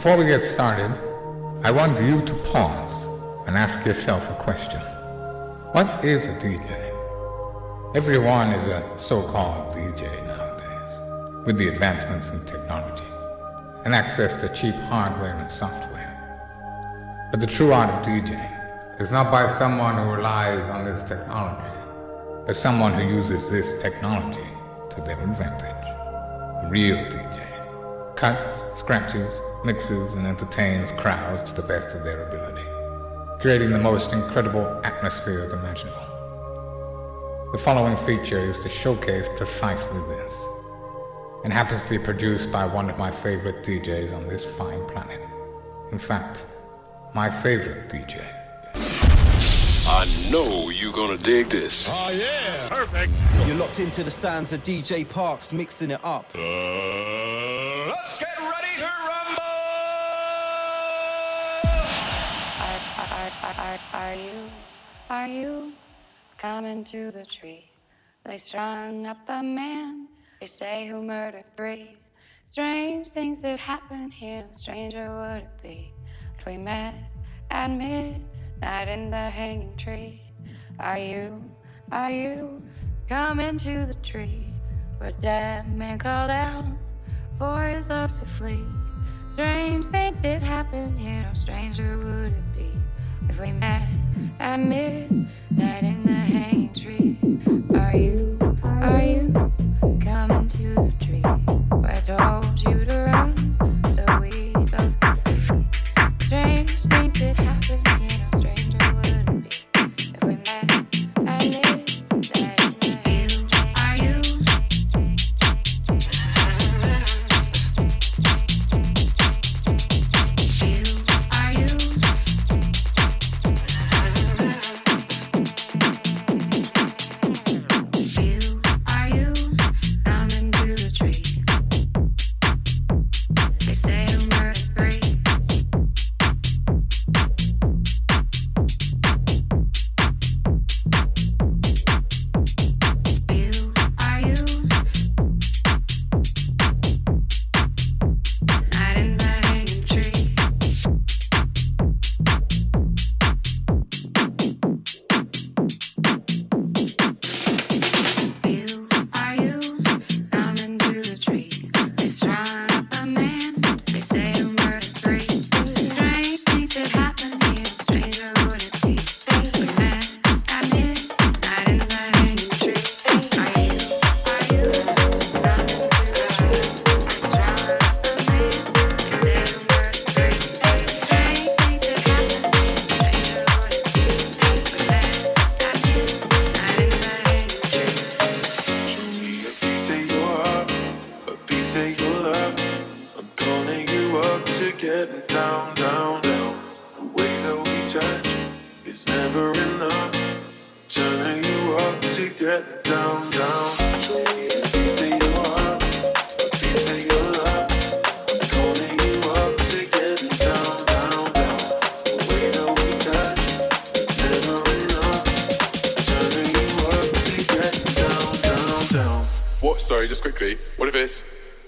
Before we get started, I want you to pause and ask yourself a question. What is a DJ? Everyone is a so-called DJ nowadays, with the advancements in technology and access to cheap hardware and software. But the true art of DJing is not by someone who relies on this technology, but someone who uses this technology to their advantage. A real DJ. Cuts, scratches, mixes, and entertains crowds to the best of their ability, creating the most incredible atmospheres imaginable. The following feature is to showcase precisely this, and happens to be produced by one of my favorite DJs on this fine planet. In fact, my favorite DJ. I know you're gonna dig this. Oh yeah, perfect. You're locked into the sounds of DJ Parks mixing it up. Uh, are, you, are you coming to the tree? They strung up a man, they say who murdered three. Strange things that happen here, no stranger would it be if we met at midnight in the hanging tree? Are you, are you coming to the tree? Where dead man called out for his love to flee. Strange things did happen here, no stranger would it be we met at midnight in the hanging tree. Are you, are you coming to the tree love. I'm calling you up to get down, down, down. The way that we touch is never enough. Turning you up to get down, down. A piece of your a piece of your love. I'm calling you up to get down, down, down. The way that we touch is never enough. Turning you up to get down, down, down. What? Sorry, just quickly. What if it's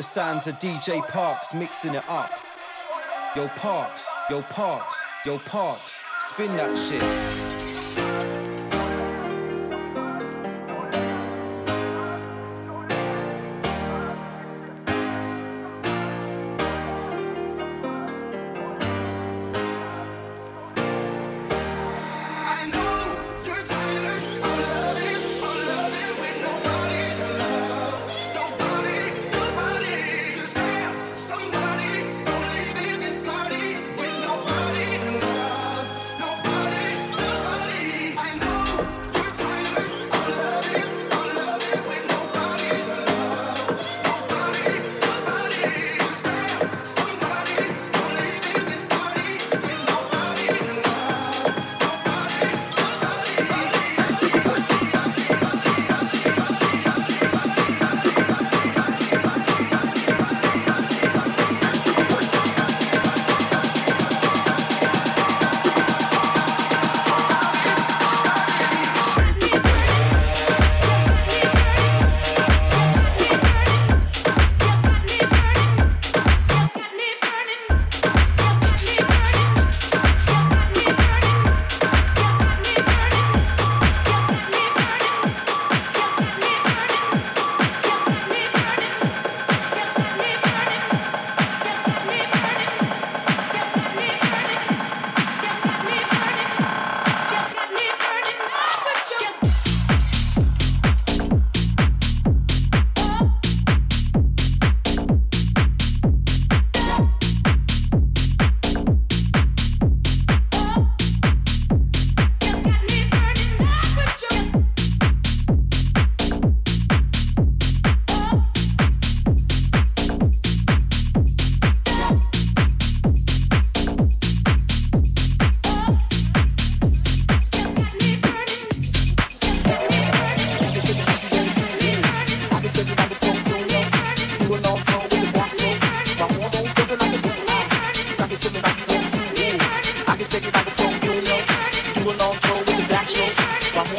the sounds of DJ Parks mixing it up. Yo, Parks, yo, Parks, yo, Parks, spin that shit.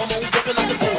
hormones jumping like a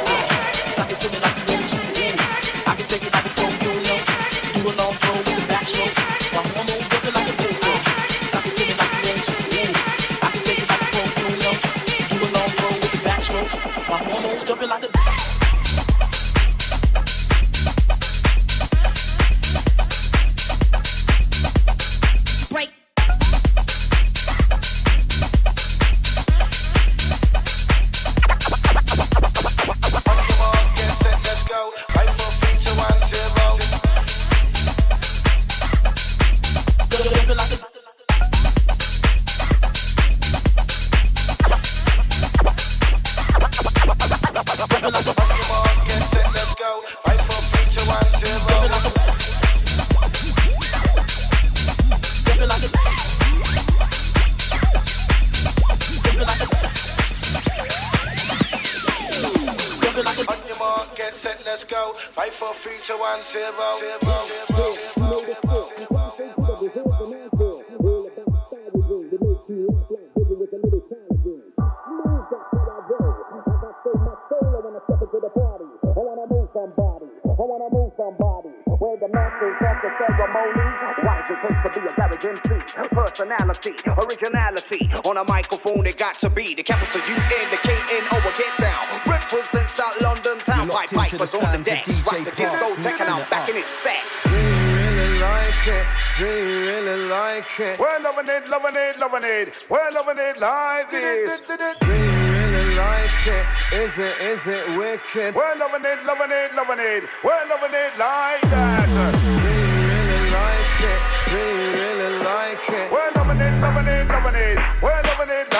personality, originality. On a microphone, it got to be the capital U N, the K N O, get down. Represent South London town. Pied Piper's on the decks. Rock the disco, taking out back in its set. Do you really like it? Do you really like it? We're loving it, loving it, loving it. We're loving it like this. Do you really like it? Is it, is it wicked? We're loving it, loving it, loving it. We're loving it like that. It? Do you really like it? We're loving it, loving it, loving it. We're loving it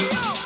up.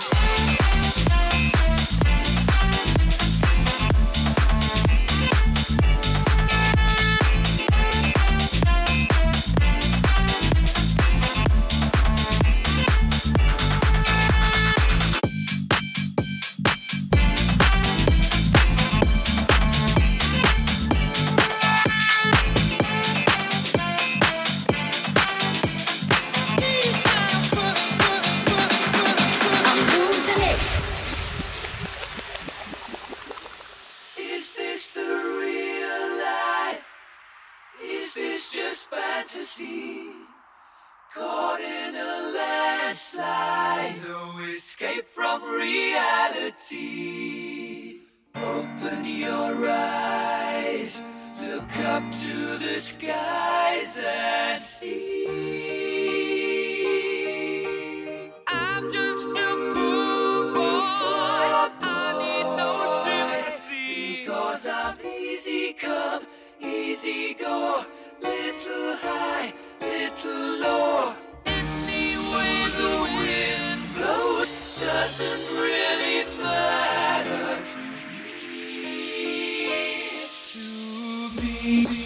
Easy come, easy go, little high, little low. Any way the wind blows doesn't really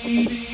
I'm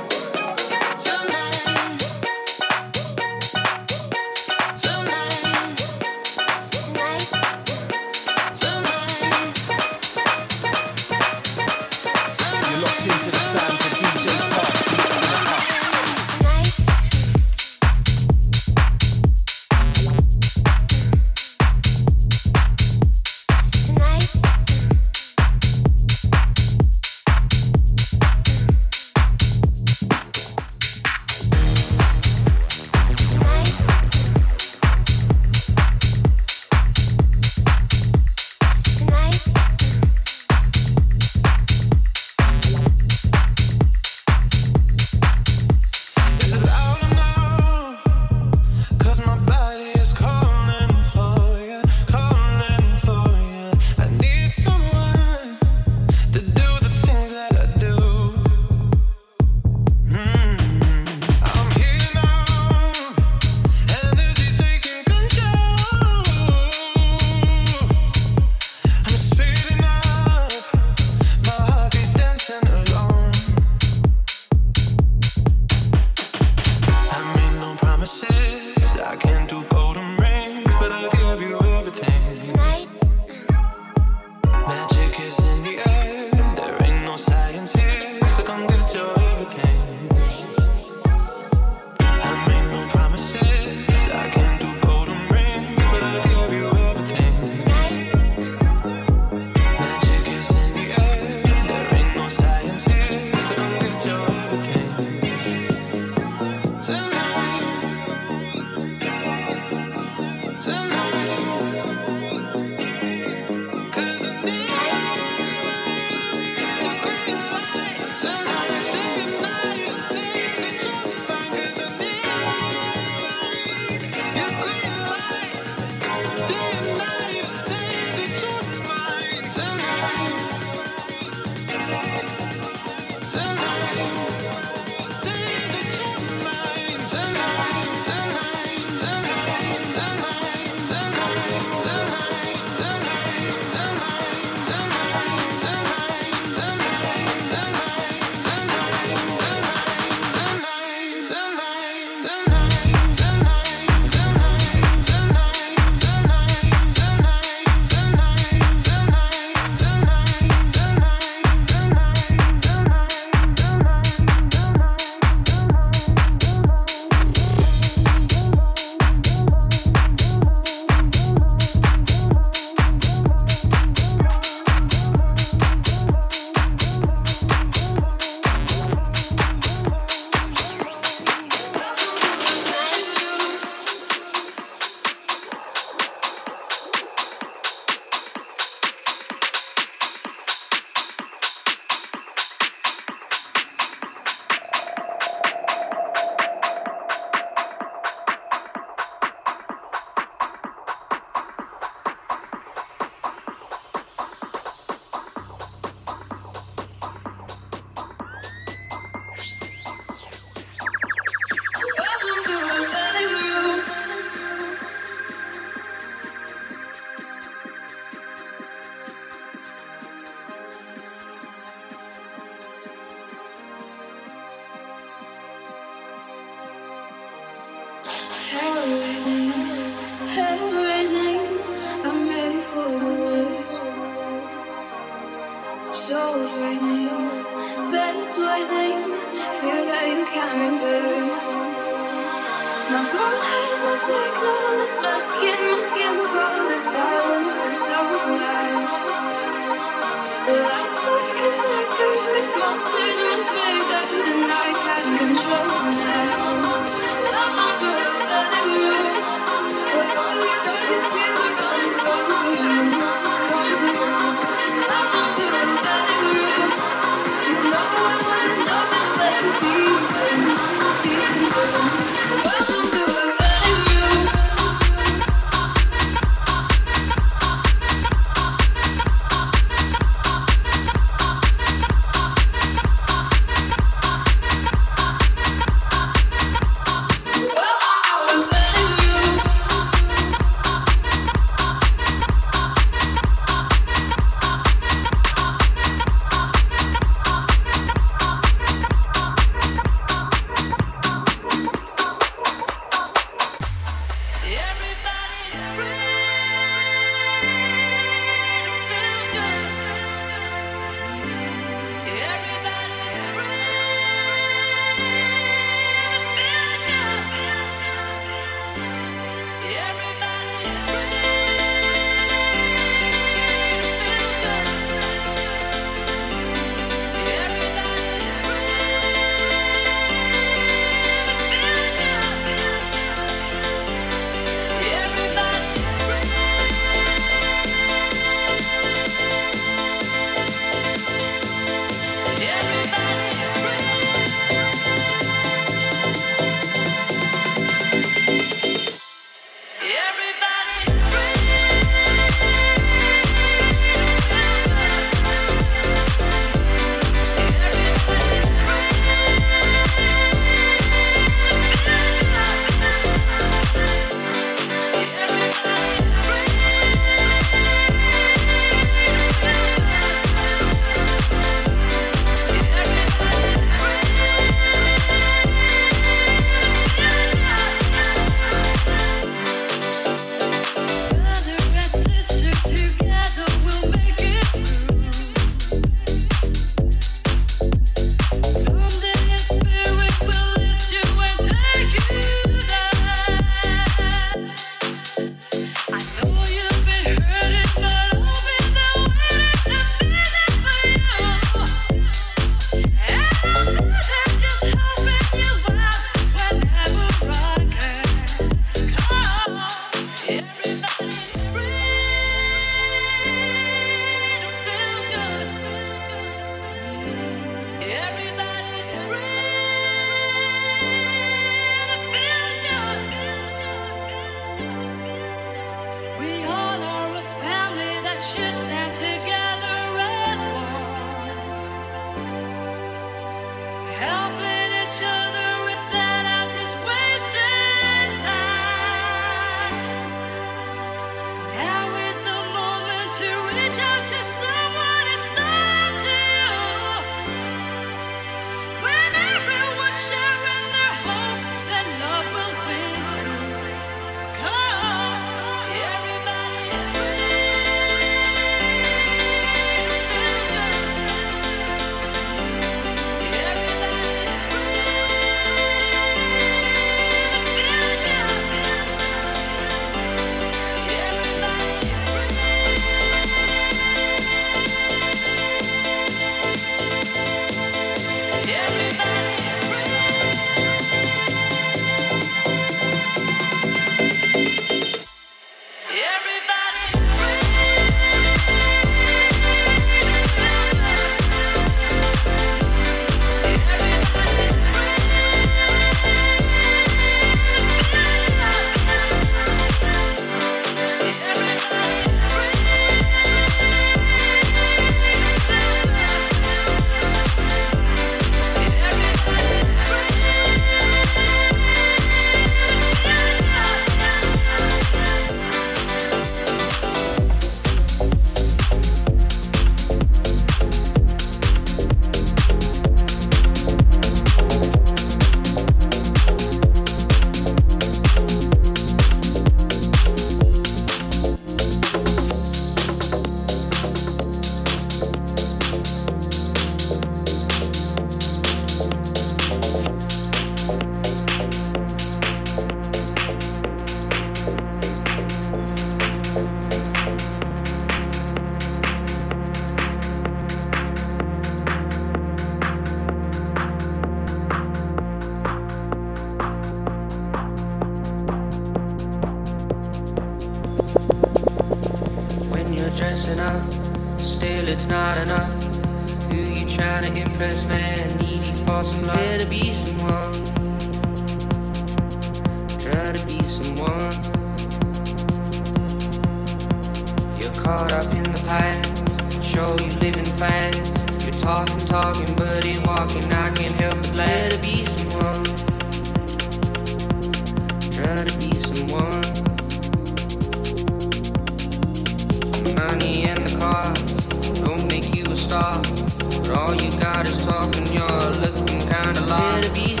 learn a lot.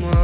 smile.